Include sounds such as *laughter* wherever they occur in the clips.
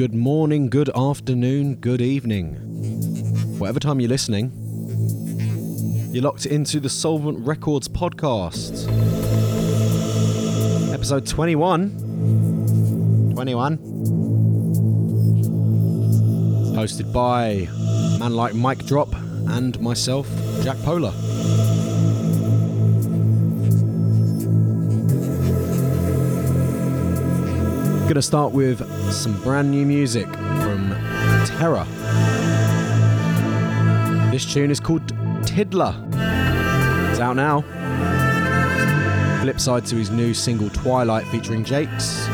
good morning, good afternoon, good evening. Whatever time you're listening, you're locked into the Soulvent Records podcast. Episode 21. 21. Hosted by man like Mike Drop and myself, Jack Pola. Gonna start with some brand new music from Terror. This tune is called Tiddler. It's out now. Flip side to his new single Twilight featuring Jakes.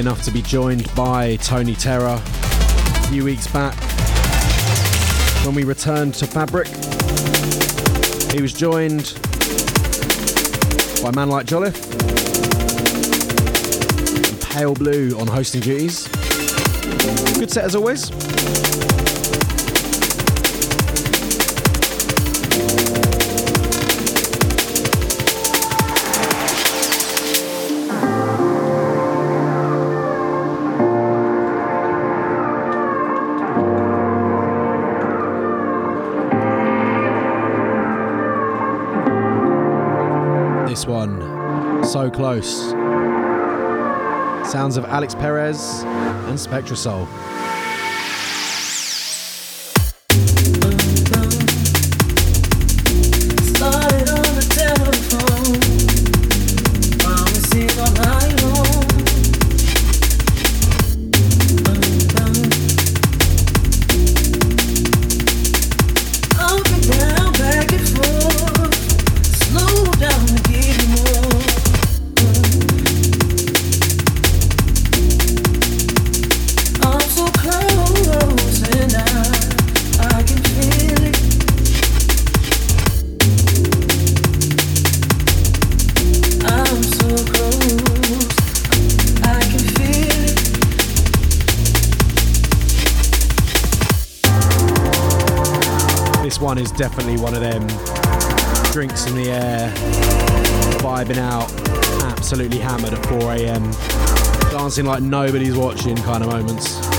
Enough to be joined by Tony Terra a few weeks back when we returned to Fabric. He was joined by man like Jolliffe Pale Blue on hosting duties. Good set as always. Sounds of Alix Perez and Spectrasoul. One is definitely one of them drinks in the air, vibing out, absolutely hammered at 4 a.m., dancing like nobody's watching kind of moments.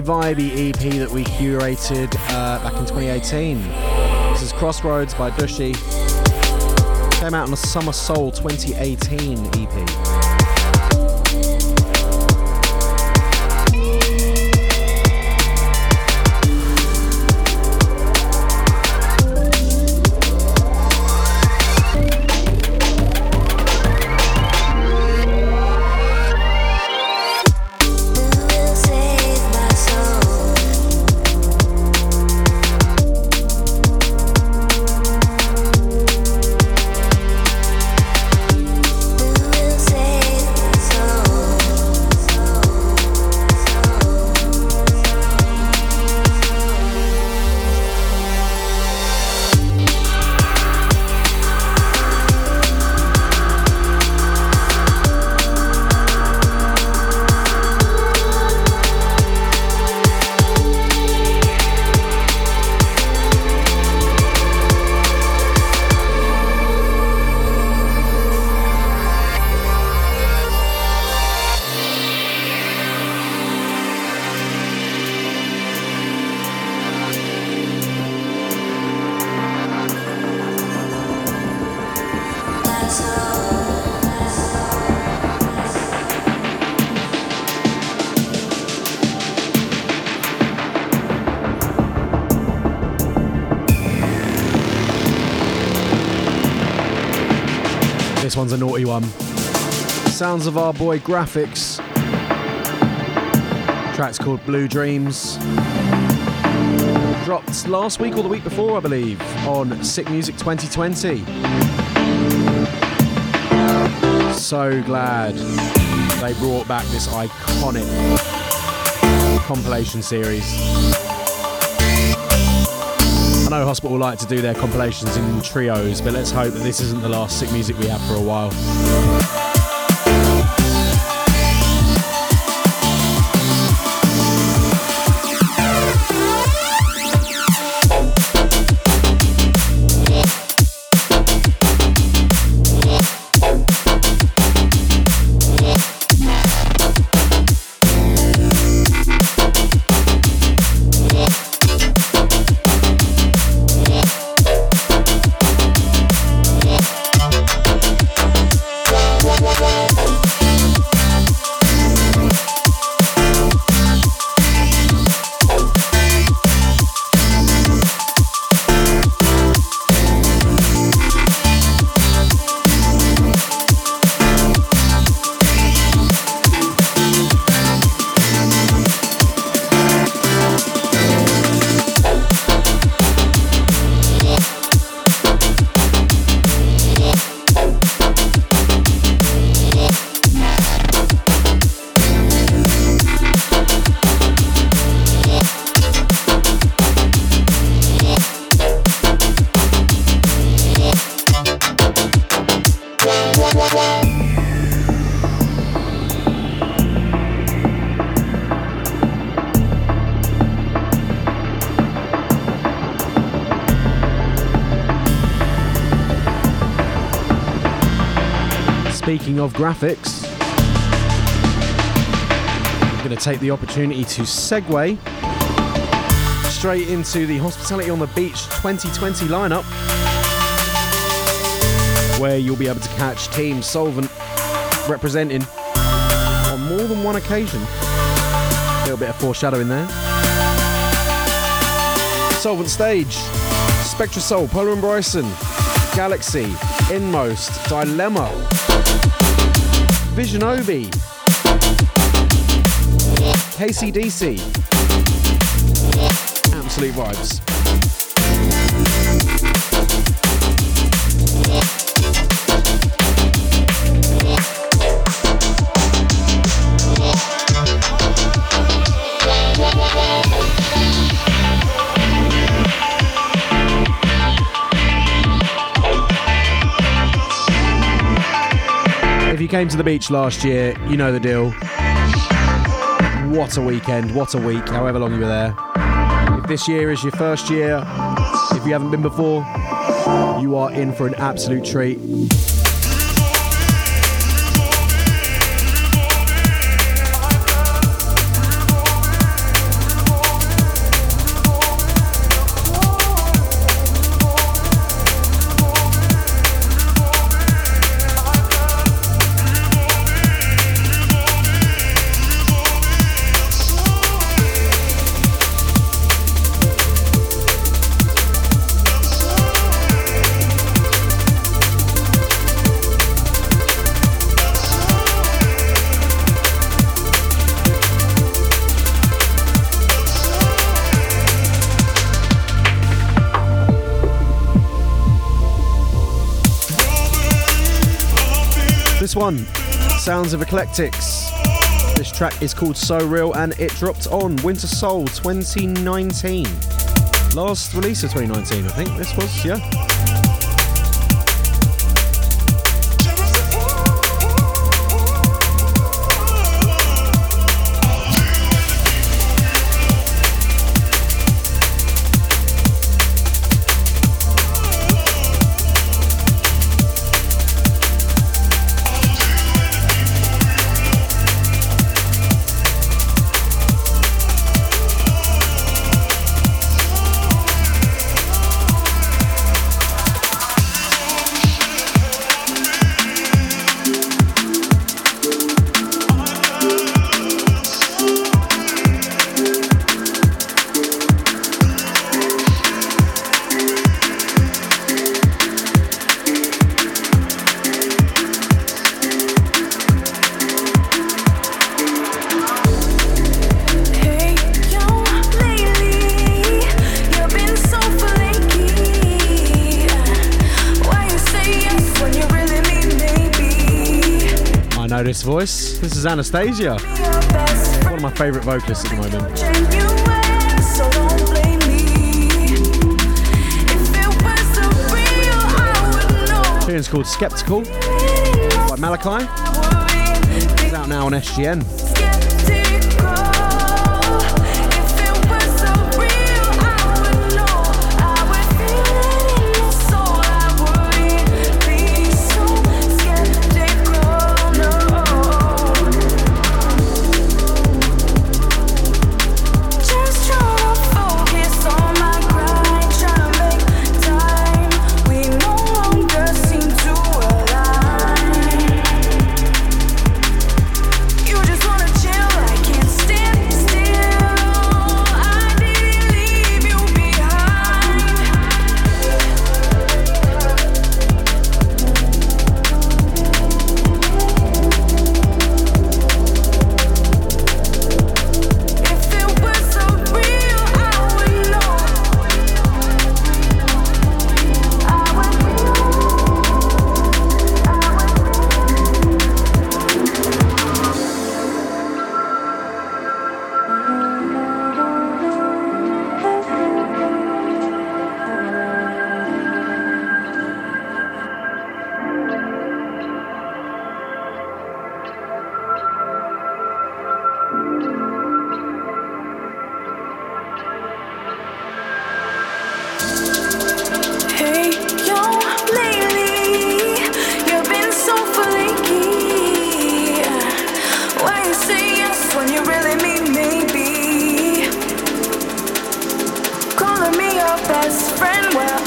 Vibey EP that we curated uh, back in 2018. This is Crossroads by Dushi. Came out on the Summer Soul 2018 EP. Sounds of our boy Grafix. Track's called Blue Dreams. Dropped last week or the week before, I believe, on Sick Music 2020. So glad they brought back this iconic compilation series. I know Hospital like to do their compilations in trios, but let's hope that this isn't the last sick music we have for a while. Graphics, I'm going to take the opportunity to segue straight into the Hospitality on the Beach 2020 lineup, where you'll be able to catch Team Soulvent representing on more than one occasion. A little bit of foreshadowing there. Soulvent Stage, Spectra Soul, Pola and Bryson, GLXY, In:Most, Dilemma, Visionobi, KCDC. Absolute vibes. Came to the beach last year, you know the deal. What a weekend, what a week, however long you were there. If this year is your first year, if you haven't been before, you are in for an absolute treat. One, Sounds of Iklektix. This track is called So Real and it dropped on Winter Soul 2019. Last release of 2019, I think this was, yeah. Is Anastasia, one of my favourite vocalists at the moment. genuine, so don't blame me. If it was so real, I would know. Tune's called Sceptical by Malaky. It's out now on SGN. best friend. Well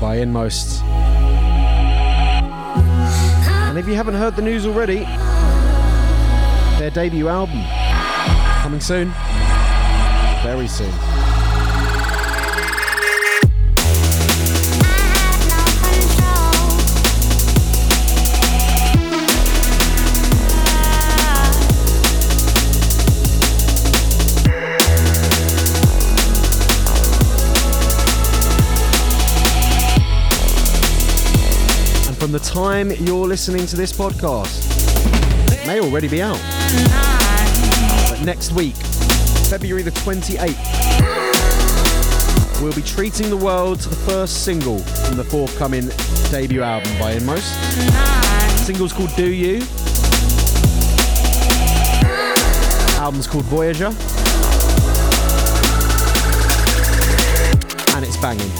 by In:Most. And if you haven't heard the news already, their debut album coming soon. Very soon. From the time you're listening to this podcast, it may already be out. But next week, February the 28th, we'll be treating the world to the first single from the forthcoming debut album by In:Most. The single's called Do You. Album's called Voyager. And it's banging.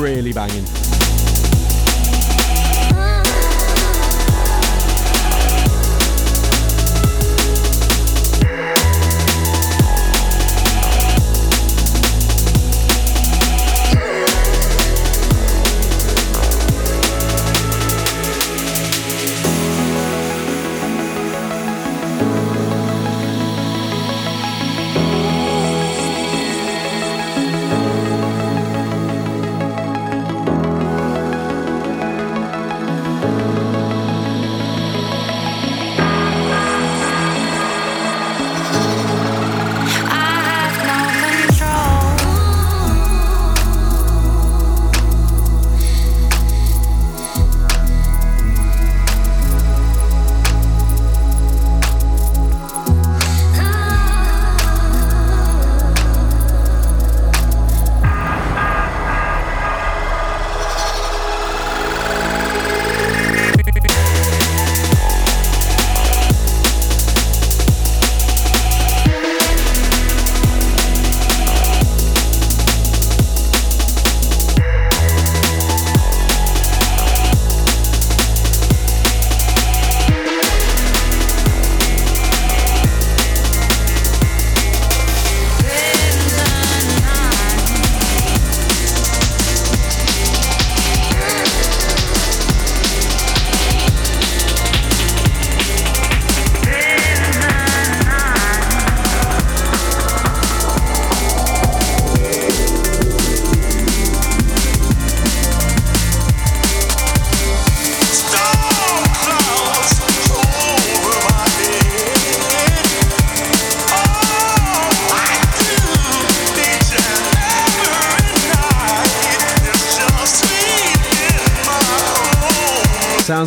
Really banging.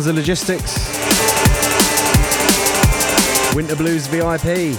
Of logistics. Winter Blues VIP.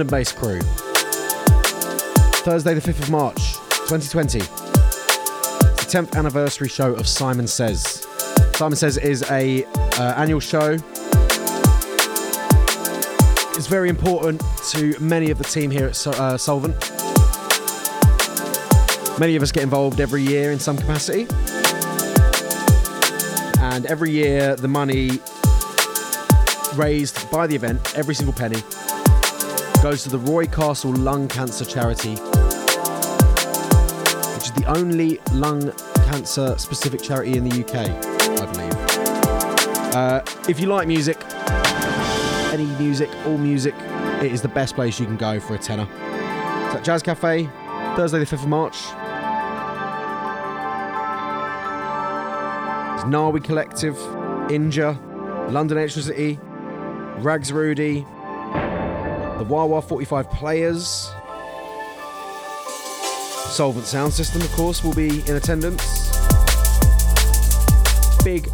London based crew. Thursday, the 5th of March, 2020. It's the 10th anniversary show of Simon Says. Simon Says is a uh, annual show. It's very important to many of the team here at Sol- uh, Soulvent. Many of us get involved every year in some capacity. And every year, the money raised by the event, every single penny, goes to the Roy Castle Lung Cancer Charity, which is the only lung cancer specific charity in the UK, I believe. Uh, if you like music, any music, all music, it is the best place you can go for a tenner. It's at Jazz Cafe, Thursday, the 5th of March. It's Narwi Collective, Inja, London Electricity, Rags Rudy, the Wawa 45 Players, Soulvent Sound System, of course, will be in attendance. Big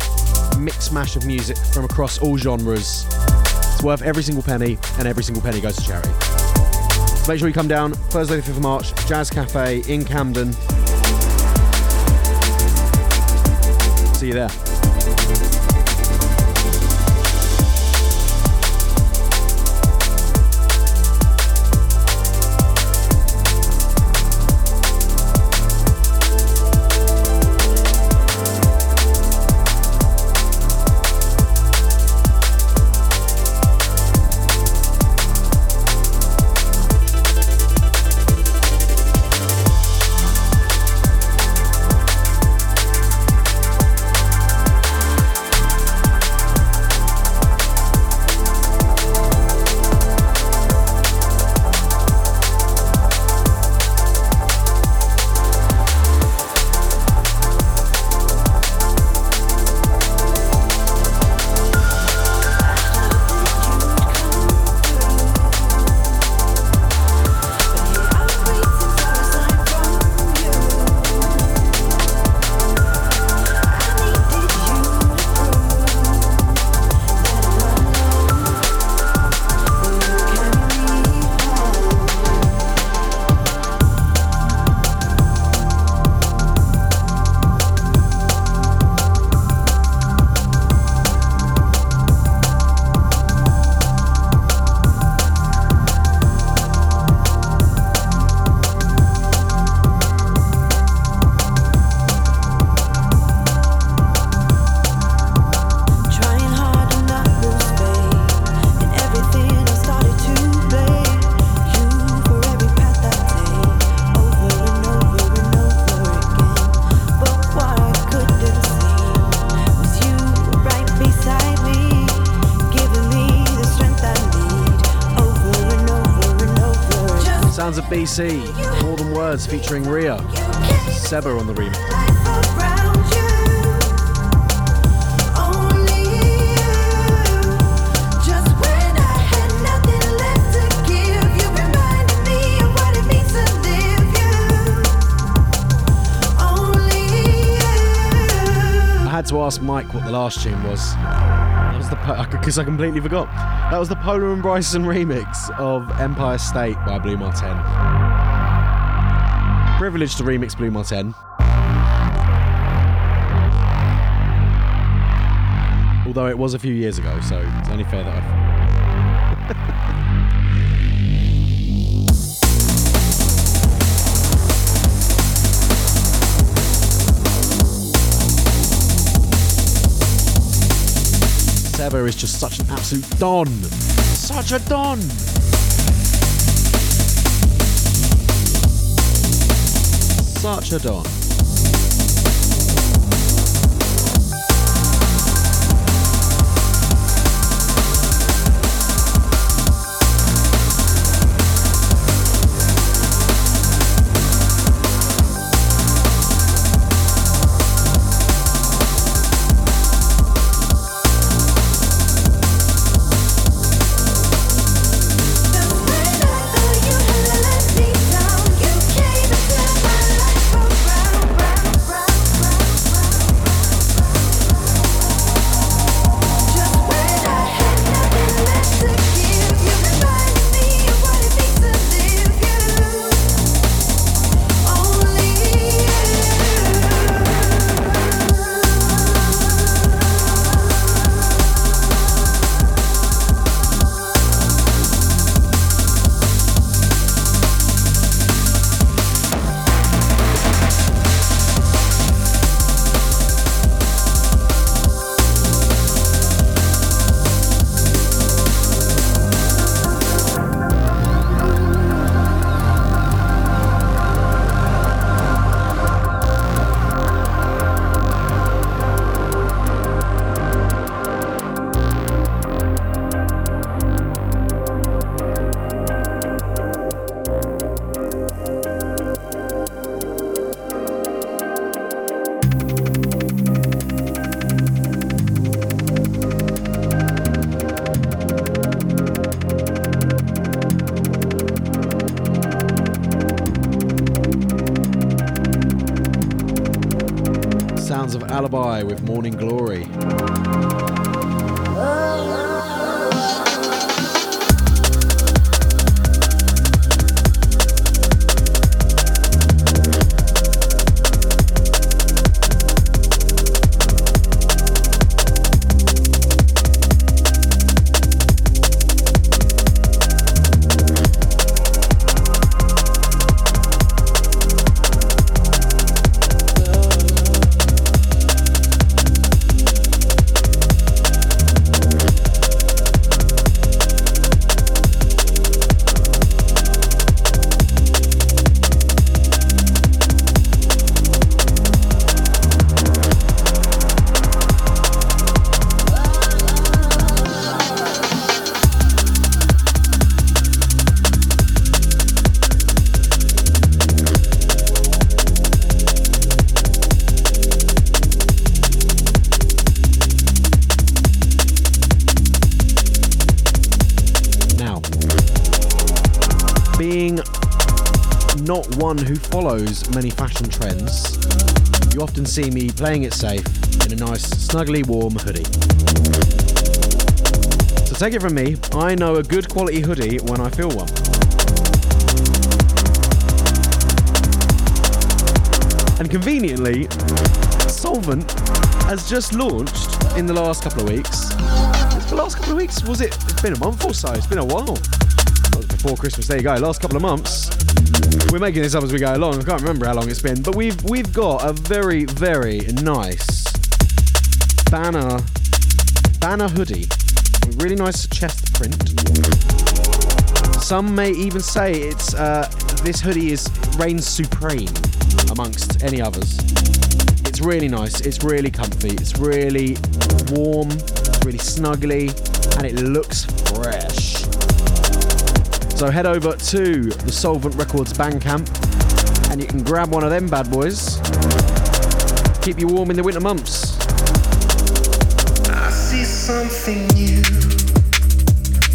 mix mash of music from across all genres. It's worth every single penny, and every single penny goes to charity. So make sure you come down Thursday, the 5th of March, Jazz Cafe in Camden. See you there. Bcee, More Than Words featuring Ria, Seba on the remix. I had to ask Mike what the last tune was. That was the because I completely forgot. That was the Pola and Bryson remix of Empire State by Blu Mar Ten. Privileged to remix Blu Mar Ten. Although it was a few years ago, so it's only fair that I. Seba is just such an absolute don. Such a don. Such a don. Alibi with Morning Glory. One who follows many fashion trends, you often see me playing it safe in a nice, snuggly, warm hoodie. So take it from me, I know a good quality hoodie when I feel one. And conveniently, Soulvent has just launched in the last couple of weeks. The last couple of weeks, was it? It's been a month or so. It's been a while. Before Christmas. There you go. Last couple of months. We're making this up as we go along. I can't remember how long it's been, but we've we've got a very very nice banner banner hoodie with really nice chest print. Some may even say it's uh, this hoodie is reigns supreme amongst any others. It's really nice. It's really comfy. It's really warm. Really snuggly, and it looks fresh. So head over to the Soulvent Records Bandcamp, and you can grab one of them bad boys. Keep you warm in the winter months. I see something new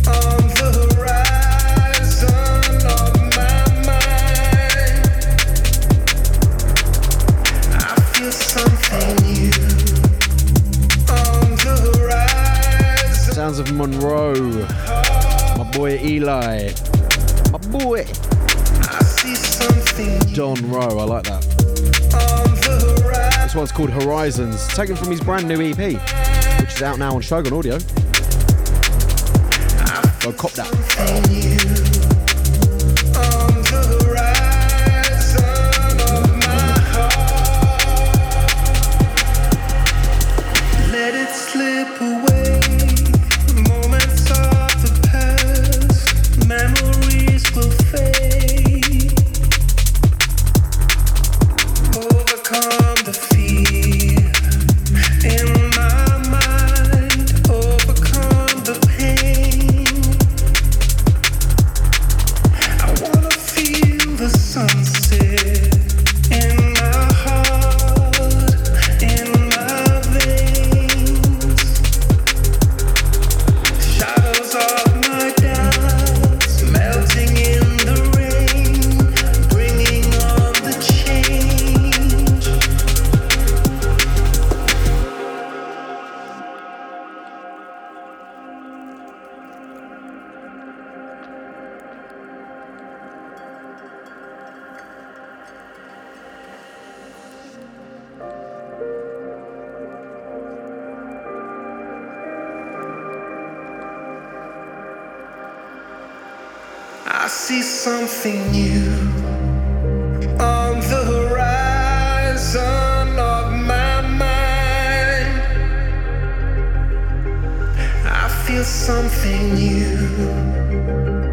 on the horizon of my mind. I feel something new on the horizon. Sounds of Monrroe. My boy Eli. Boy Don Rowe. I like that. This one's called Horizons, taken from his brand new EP, which is out now on Shogun Audio. Go cop that. Something new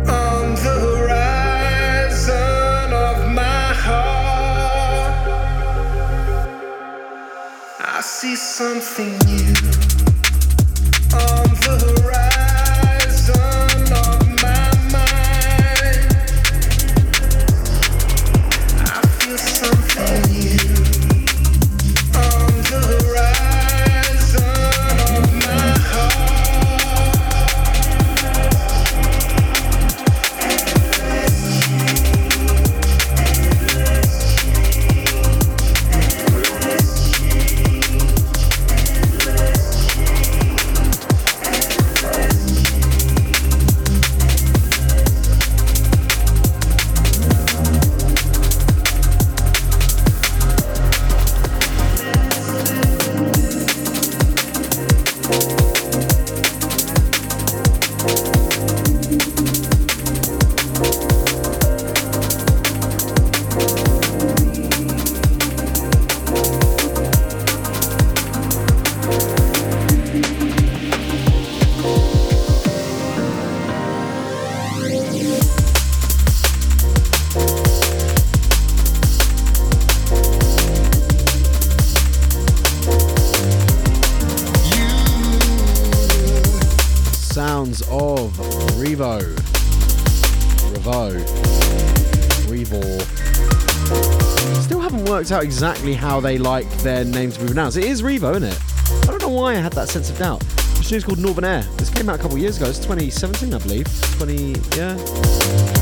on the horizon of my heart. I see something new sounds of Revaux. Revaux. Revaux. Still haven't worked out exactly how they like their name to be pronounced. It is Revaux, isn't it? I don't know why I had that sense of doubt. This tune's called Northern Air. This came out a couple of years ago. It's 2017, I believe. 20, yeah.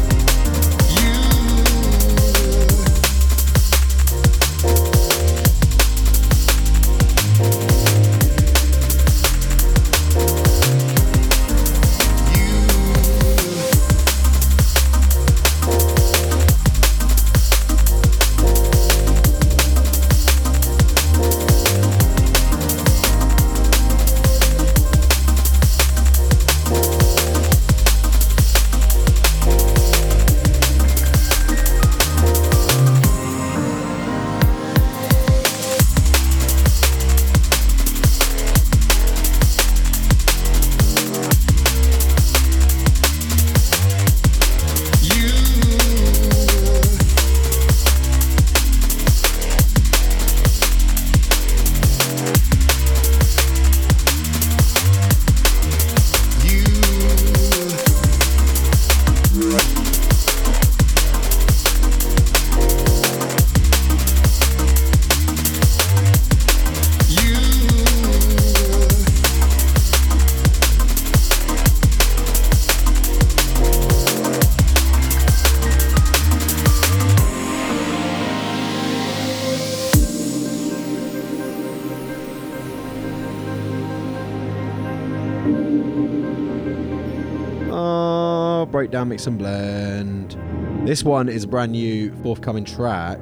Breakdown, mix and blend. This one is a brand new forthcoming track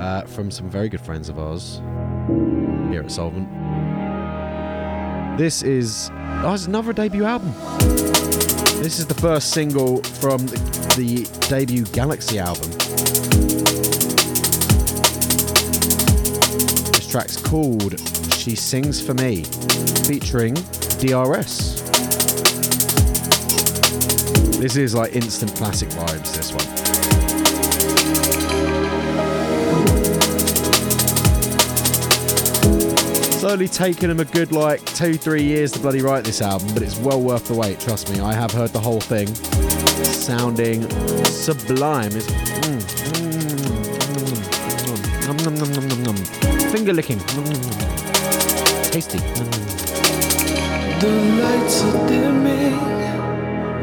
uh, from some very good friends of ours here at Soulvent. This is oh, it's another debut album. This is the first single from the, the debut GLXY album. This track's called She Sings for Me, featuring DRS. This is like instant classic vibes, this one. It's only taken them a good like two, three years to bloody write this album, but it's well worth the wait, trust me. I have heard the whole thing. Sounding sublime. It's mm, mm, mm, nom, nom. finger licking. Tasty. The lights are dimming,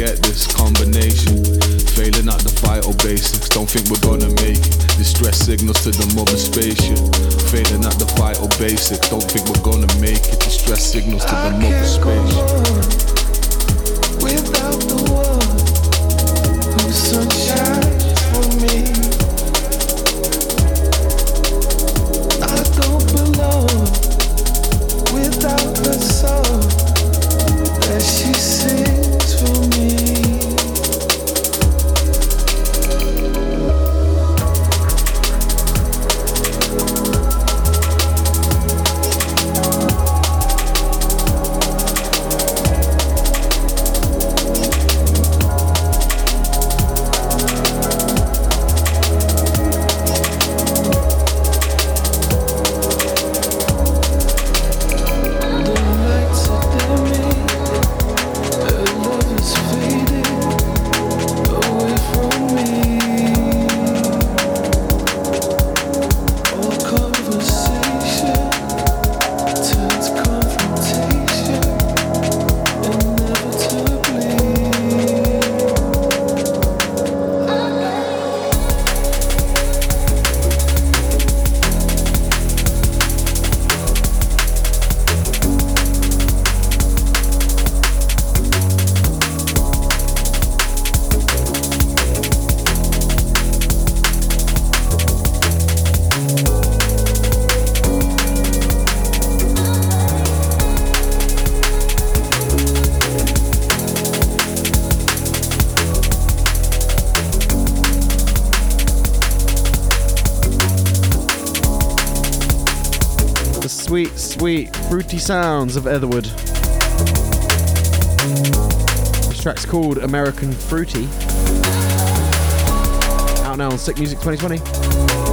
get this combination. Failing at the vital basics, don't think we're gonna make it. Distress signals to the mother spaceship. Failing at the vital basics, don't think we're gonna make it. Distress signals to the mother sweet, fruity sounds of Etherwood. This track's called American Fruity. Out now on Sick Music 2020.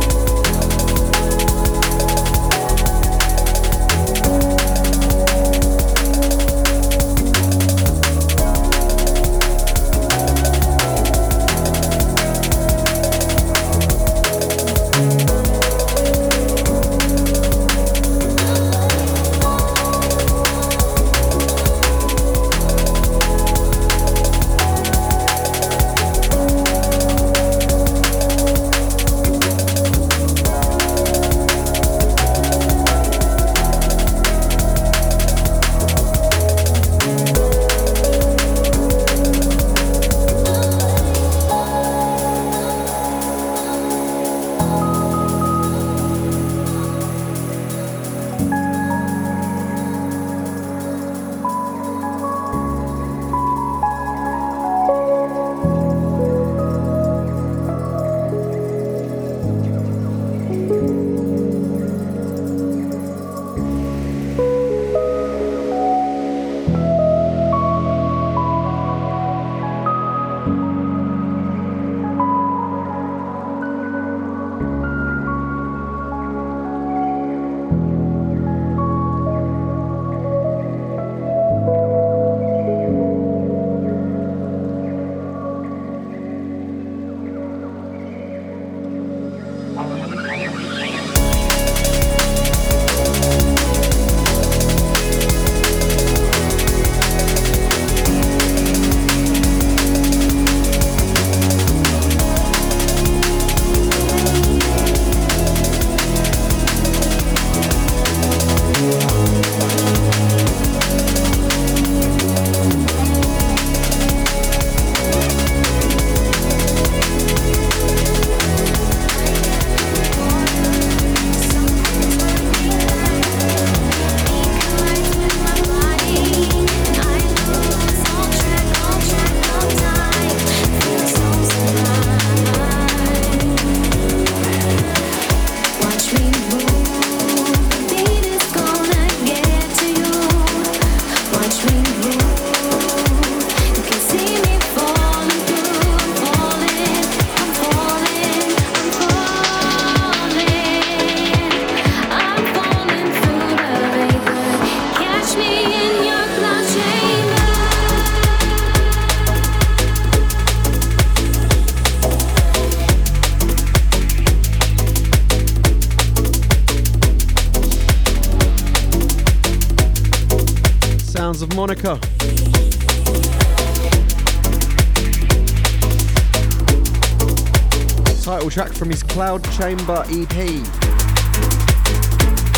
Title track from his Cloud Chamber EP.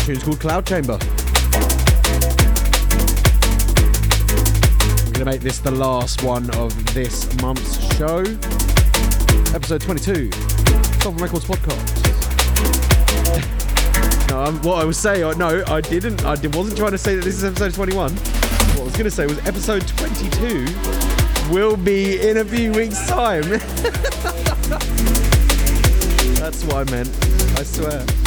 Tune's called Cloud Chamber. I'm gonna make this the last one of this month's show. Episode 22. Sovereign Records podcast. *laughs* No, um, what I was saying, no, I didn't. I wasn't trying to say that this is episode 21. What I was going to say was episode 22 will be in a few weeks' time. *laughs* That's what I meant. I swear.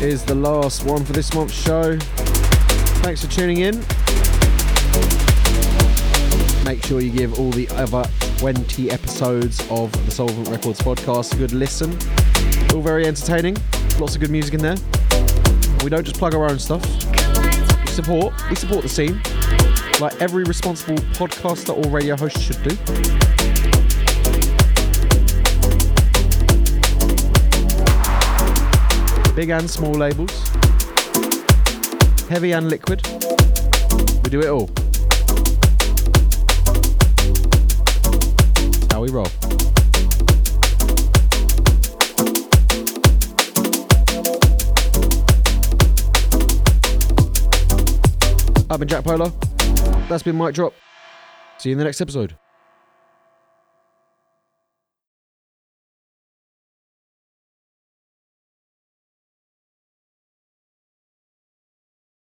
Is the last one for this month's show. Thanks for tuning in. Make sure you give all the other 20 episodes of the Soulvent Records podcast a good listen. All very entertaining. Lots of good music in there. We don't just plug our own stuff. We support. We support the scene, like every responsible podcaster or radio host should do. Big and small labels, heavy and liquid. We do it all. That's how we roll. I've been Jack Pola. That's been Mike Drop. See you in the next episode.